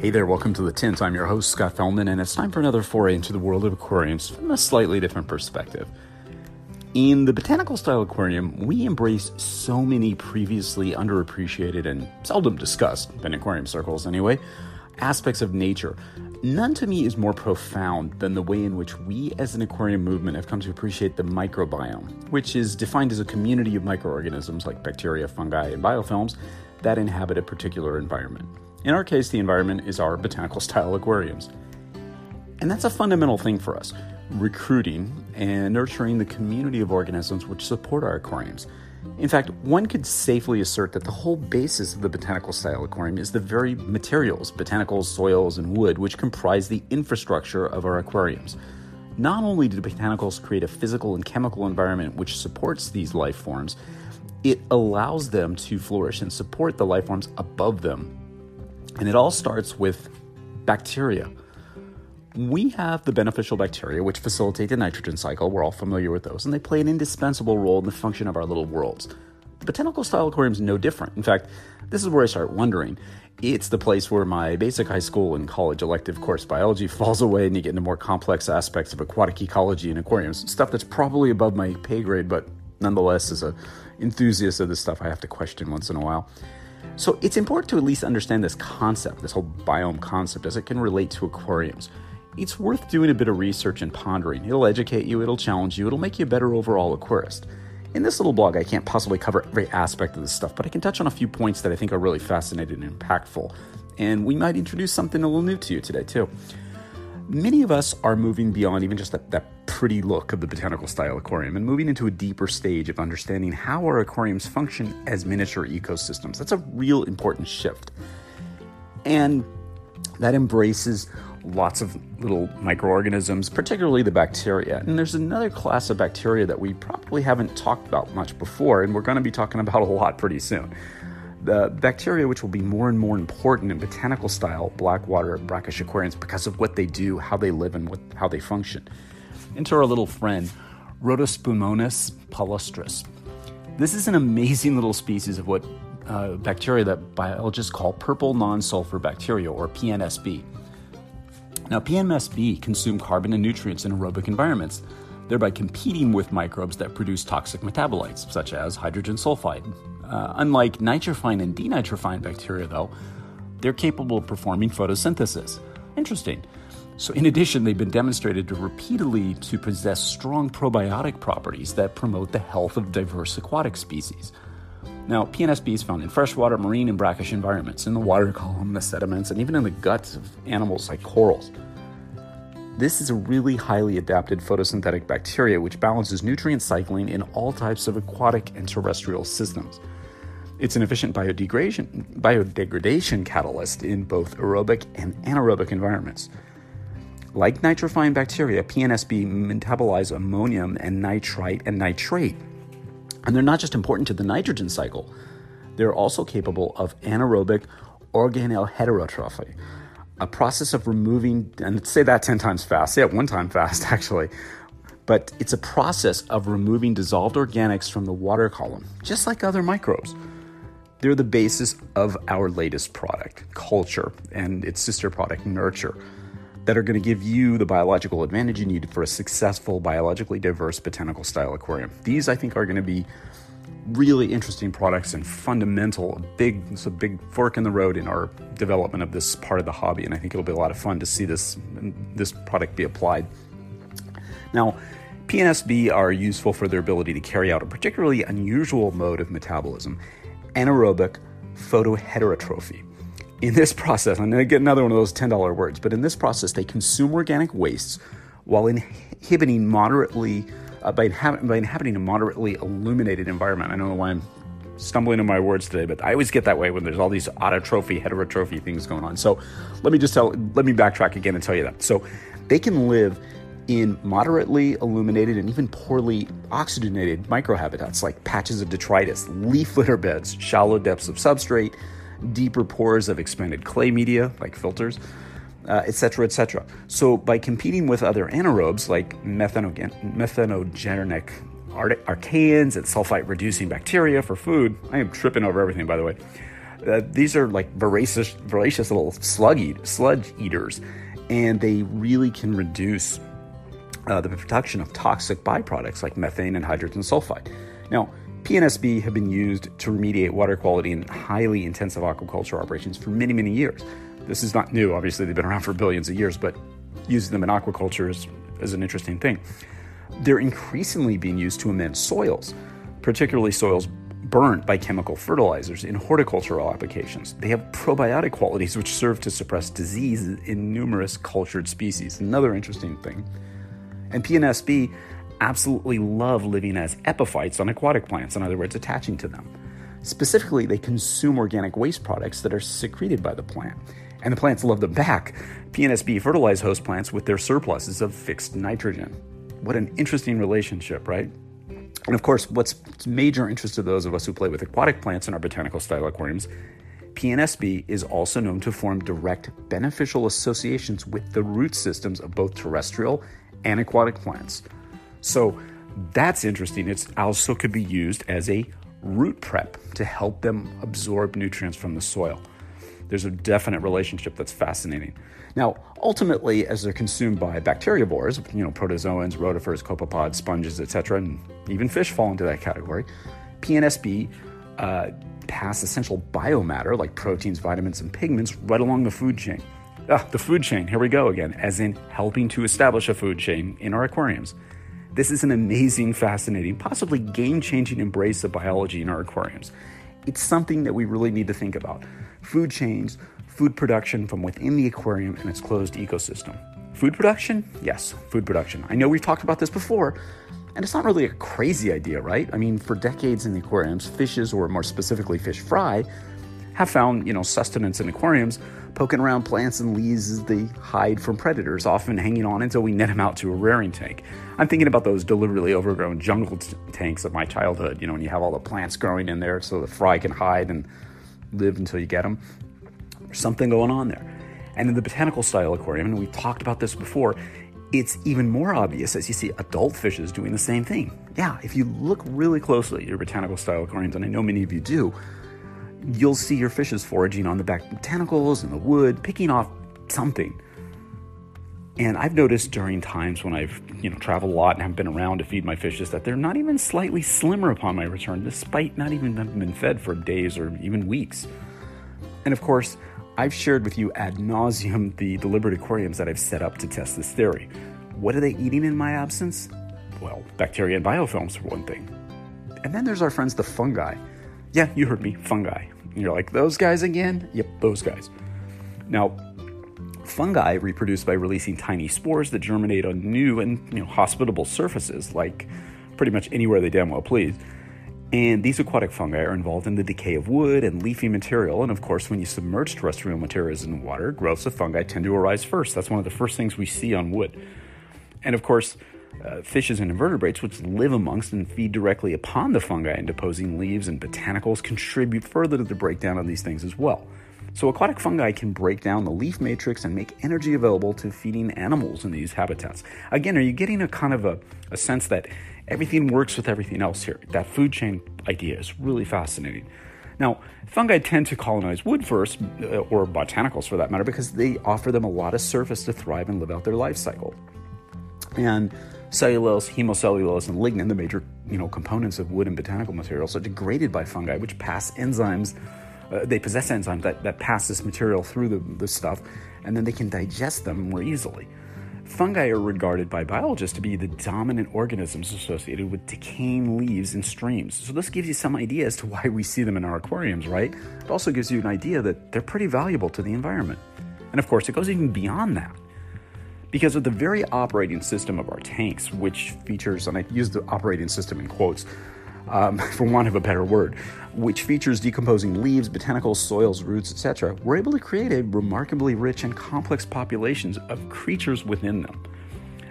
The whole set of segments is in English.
Hey there, welcome to The Tint. I'm your host, Scott Fellman, and it's time for another foray into the world of aquariums from a slightly different perspective. In the botanical style aquarium, we embrace so many previously underappreciated and seldom discussed, in aquarium circles anyway, aspects of nature. None to me is more profound than the way in which we as an aquarium movement have come to appreciate the microbiome, which is defined as a community of microorganisms like bacteria, fungi, and biofilms that inhabit a particular environment. In our case, the environment is our botanical style aquariums. And that's a fundamental thing for us recruiting and nurturing the community of organisms which support our aquariums. In fact, one could safely assert that the whole basis of the botanical style aquarium is the very materials, botanicals, soils, and wood, which comprise the infrastructure of our aquariums. Not only do botanicals create a physical and chemical environment which supports these life forms, it allows them to flourish and support the life forms above them and it all starts with bacteria. We have the beneficial bacteria, which facilitate the nitrogen cycle. We're all familiar with those, and they play an indispensable role in the function of our little worlds. The botanical style aquarium is no different. In fact, this is where I start wondering. It's the place where my basic high school and college elective course biology falls away, and you get into more complex aspects of aquatic ecology and aquariums, stuff that's probably above my pay grade, but nonetheless, as an enthusiast of this stuff, I have to question once in a while. So it's important to at least understand this concept, this whole biome concept, as it can relate to aquariums. It's worth doing a bit of research and pondering. It'll educate you, it'll challenge you, it'll make you a better overall aquarist. In this little blog, I can't possibly cover every aspect of this stuff, but I can touch on a few points that I think are really fascinating and impactful. And we might introduce something a little new to you today, too. Many of us are moving beyond even just that, that pretty look of the botanical style aquarium and moving into a deeper stage of understanding how our aquariums function as miniature ecosystems. That's a real important shift. And that embraces lots of little microorganisms, particularly the bacteria. And there's another class of bacteria that we probably haven't talked about much before, and we're going to be talking about a lot pretty soon the bacteria which will be more and more important in botanical style blackwater brackish aquariums because of what they do, how they live, and what, how they function. Enter our little friend, Rhodopseudomonas palustris. This is an amazing little species of what uh, bacteria that biologists call purple non sulfur bacteria, or PNSB. Now, PNSB consume carbon and nutrients in aerobic environments, thereby competing with microbes that produce toxic metabolites, such as hydrogen sulfide, uh, unlike nitrifying and denitrifying bacteria, though, they're capable of performing photosynthesis. Interesting. So, in addition, they've been demonstrated to repeatedly to possess strong probiotic properties that promote the health of diverse aquatic species. Now, PNSB is found in freshwater, marine, and brackish environments, in the water column, the sediments, and even in the guts of animals like corals. This is a really highly adapted photosynthetic bacteria which balances nutrient cycling in all types of aquatic and terrestrial systems. It's an efficient biodegradation, biodegradation catalyst in both aerobic and anaerobic environments. Like nitrifying bacteria, PNSB metabolize ammonium and nitrite and nitrate. And they're not just important to the nitrogen cycle, they're also capable of anaerobic organelle heterotrophy, a process of removing, and say that 10 times fast, say it one time fast actually, but it's a process of removing dissolved organics from the water column, just like other microbes. They're the basis of our latest product, Culture, and its sister product, Nurture, that are going to give you the biological advantage you need for a successful, biologically diverse botanical style aquarium. These, I think, are going to be really interesting products and fundamental, a big, it's a big fork in the road in our development of this part of the hobby. And I think it'll be a lot of fun to see this this product be applied. Now, PNSB are useful for their ability to carry out a particularly unusual mode of metabolism anaerobic photoheterotrophy. In this process, I'm going to get another one of those $10 words, but in this process, they consume organic wastes while inhibiting moderately, uh, by, by inhabiting a moderately illuminated environment. I don't know why I'm stumbling in my words today, but I always get that way when there's all these autotrophy, heterotrophy things going on. So let me just tell, let me backtrack again and tell you that. So they can live in moderately illuminated and even poorly oxygenated microhabitats like patches of detritus, leaf litter beds, shallow depths of substrate, deeper pores of expanded clay media like filters, etc., uh, etc. Et so by competing with other anaerobes like methanogenic archaeans and sulfite reducing bacteria for food, I am tripping over everything by the way. Uh, these are like voracious, voracious little slug eat, sludge eaters, and they really can reduce uh, the production of toxic byproducts like methane and hydrogen sulfide. Now, PNSB have been used to remediate water quality in highly intensive aquaculture operations for many, many years. This is not new, obviously, they've been around for billions of years, but using them in aquaculture is, is an interesting thing. They're increasingly being used to amend soils, particularly soils burnt by chemical fertilizers in horticultural applications. They have probiotic qualities which serve to suppress disease in numerous cultured species. Another interesting thing. And PNSB absolutely love living as epiphytes on aquatic plants, in other words, attaching to them. Specifically, they consume organic waste products that are secreted by the plant, and the plants love them back. PNSB fertilize host plants with their surpluses of fixed nitrogen. What an interesting relationship, right? And of course, what's major interest to those of us who play with aquatic plants in our botanical style aquariums, PNSB is also known to form direct beneficial associations with the root systems of both terrestrial and aquatic plants. So that's interesting. It also could be used as a root prep to help them absorb nutrients from the soil. There's a definite relationship that's fascinating. Now, ultimately, as they're consumed by bacteriivores, you know, protozoans, rotifers, copepods, sponges, etc., and even fish fall into that category, PNSB uh, pass essential biomatter like proteins, vitamins, and pigments right along the food chain. Ah, the food chain, here we go again, as in helping to establish a food chain in our aquariums. This is an amazing, fascinating, possibly game changing embrace of biology in our aquariums. It's something that we really need to think about. Food chains, food production from within the aquarium and its closed ecosystem. Food production? Yes, food production. I know we've talked about this before, and it's not really a crazy idea, right? I mean, for decades in the aquariums, fishes, or more specifically fish fry, have found, you know, sustenance in aquariums, poking around plants and leaves as they hide from predators, often hanging on until we net them out to a rearing tank. I'm thinking about those deliberately overgrown jungle t- tanks of my childhood, you know, when you have all the plants growing in there so the fry can hide and live until you get them. There's something going on there. And in the botanical style aquarium, and we've talked about this before, it's even more obvious as you see adult fishes doing the same thing. Yeah, if you look really closely at your botanical style aquariums, and I know many of you do, you'll see your fishes foraging on the back tentacles and the wood, picking off something. And I've noticed during times when I've, you know, traveled a lot and haven't been around to feed my fishes that they're not even slightly slimmer upon my return, despite not even having been fed for days or even weeks. And of course, I've shared with you ad nauseum the deliberate aquariums that I've set up to test this theory. What are they eating in my absence? Well, bacteria and biofilms for one thing. And then there's our friends the fungi. Yeah, you heard me, fungi. And you're like, those guys again? Yep, those guys. Now, fungi reproduce by releasing tiny spores that germinate on new and you know, hospitable surfaces, like pretty much anywhere they damn well please. And these aquatic fungi are involved in the decay of wood and leafy material. And of course, when you submerge terrestrial materials in water, growths of fungi tend to arise first. That's one of the first things we see on wood. And of course, uh, fishes and invertebrates, which live amongst and feed directly upon the fungi and deposing leaves and botanicals, contribute further to the breakdown of these things as well. So, aquatic fungi can break down the leaf matrix and make energy available to feeding animals in these habitats. Again, are you getting a kind of a, a sense that everything works with everything else here? That food chain idea is really fascinating. Now, fungi tend to colonize wood first, uh, or botanicals for that matter, because they offer them a lot of surface to thrive and live out their life cycle. And Cellulose, hemicellulose, and lignin, the major you know, components of wood and botanical materials, are degraded by fungi, which pass enzymes. Uh, they possess enzymes that, that pass this material through the, the stuff, and then they can digest them more easily. Fungi are regarded by biologists to be the dominant organisms associated with decaying leaves and streams. So, this gives you some idea as to why we see them in our aquariums, right? It also gives you an idea that they're pretty valuable to the environment. And of course, it goes even beyond that because of the very operating system of our tanks, which features, and I use the operating system in quotes, um, for want of a better word, which features decomposing leaves, botanicals, soils, roots, etc., we're able to create a remarkably rich and complex populations of creatures within them.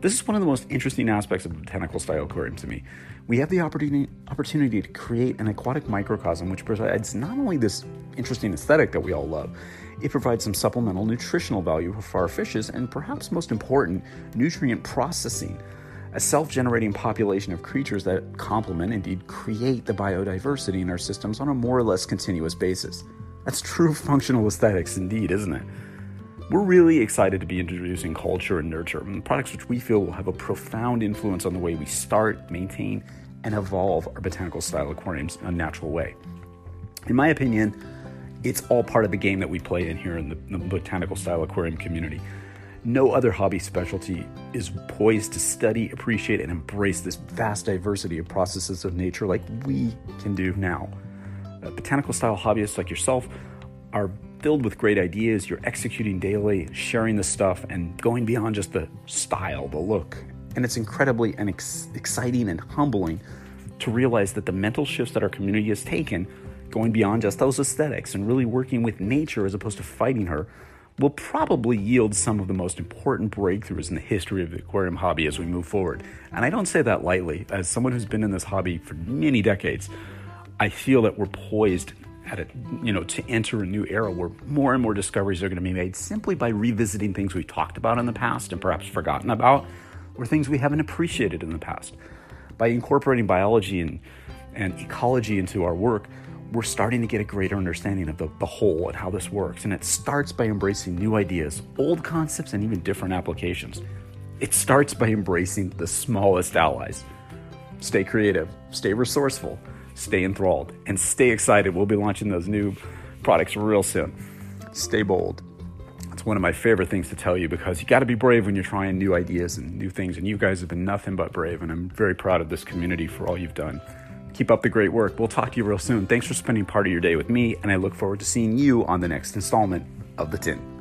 This is one of the most interesting aspects of botanical style aquarium to me. We have the opportunity, opportunity to create an aquatic microcosm which provides not only this interesting aesthetic that we all love, it provides some supplemental nutritional value for our fishes and perhaps most important, nutrient processing. A self generating population of creatures that complement, indeed create the biodiversity in our systems on a more or less continuous basis. That's true functional aesthetics, indeed, isn't it? We're really excited to be introducing culture and nurture, products which we feel will have a profound influence on the way we start, maintain, and evolve our botanical style aquariums in a natural way. In my opinion, it's all part of the game that we play in here in the, the botanical style aquarium community. No other hobby specialty is poised to study, appreciate, and embrace this vast diversity of processes of nature like we can do now. Uh, botanical style hobbyists like yourself are filled with great ideas. You're executing daily, sharing the stuff, and going beyond just the style, the look. And it's incredibly and ex- exciting and humbling to realize that the mental shifts that our community has taken, going beyond just those aesthetics and really working with nature as opposed to fighting her, will probably yield some of the most important breakthroughs in the history of the aquarium hobby as we move forward. And I don't say that lightly. As someone who's been in this hobby for many decades, I feel that we're poised at a, you know, to enter a new era where more and more discoveries are going to be made simply by revisiting things we talked about in the past and perhaps forgotten about, or things we haven't appreciated in the past. By incorporating biology and, and ecology into our work, we're starting to get a greater understanding of the, the whole and how this works. And it starts by embracing new ideas, old concepts, and even different applications. It starts by embracing the smallest allies. Stay creative, stay resourceful, stay enthralled, and stay excited. We'll be launching those new products real soon. Stay bold. It's one of my favorite things to tell you because you got to be brave when you're trying new ideas and new things. And you guys have been nothing but brave. And I'm very proud of this community for all you've done. Keep up the great work. We'll talk to you real soon. Thanks for spending part of your day with me. And I look forward to seeing you on the next installment of The Tint.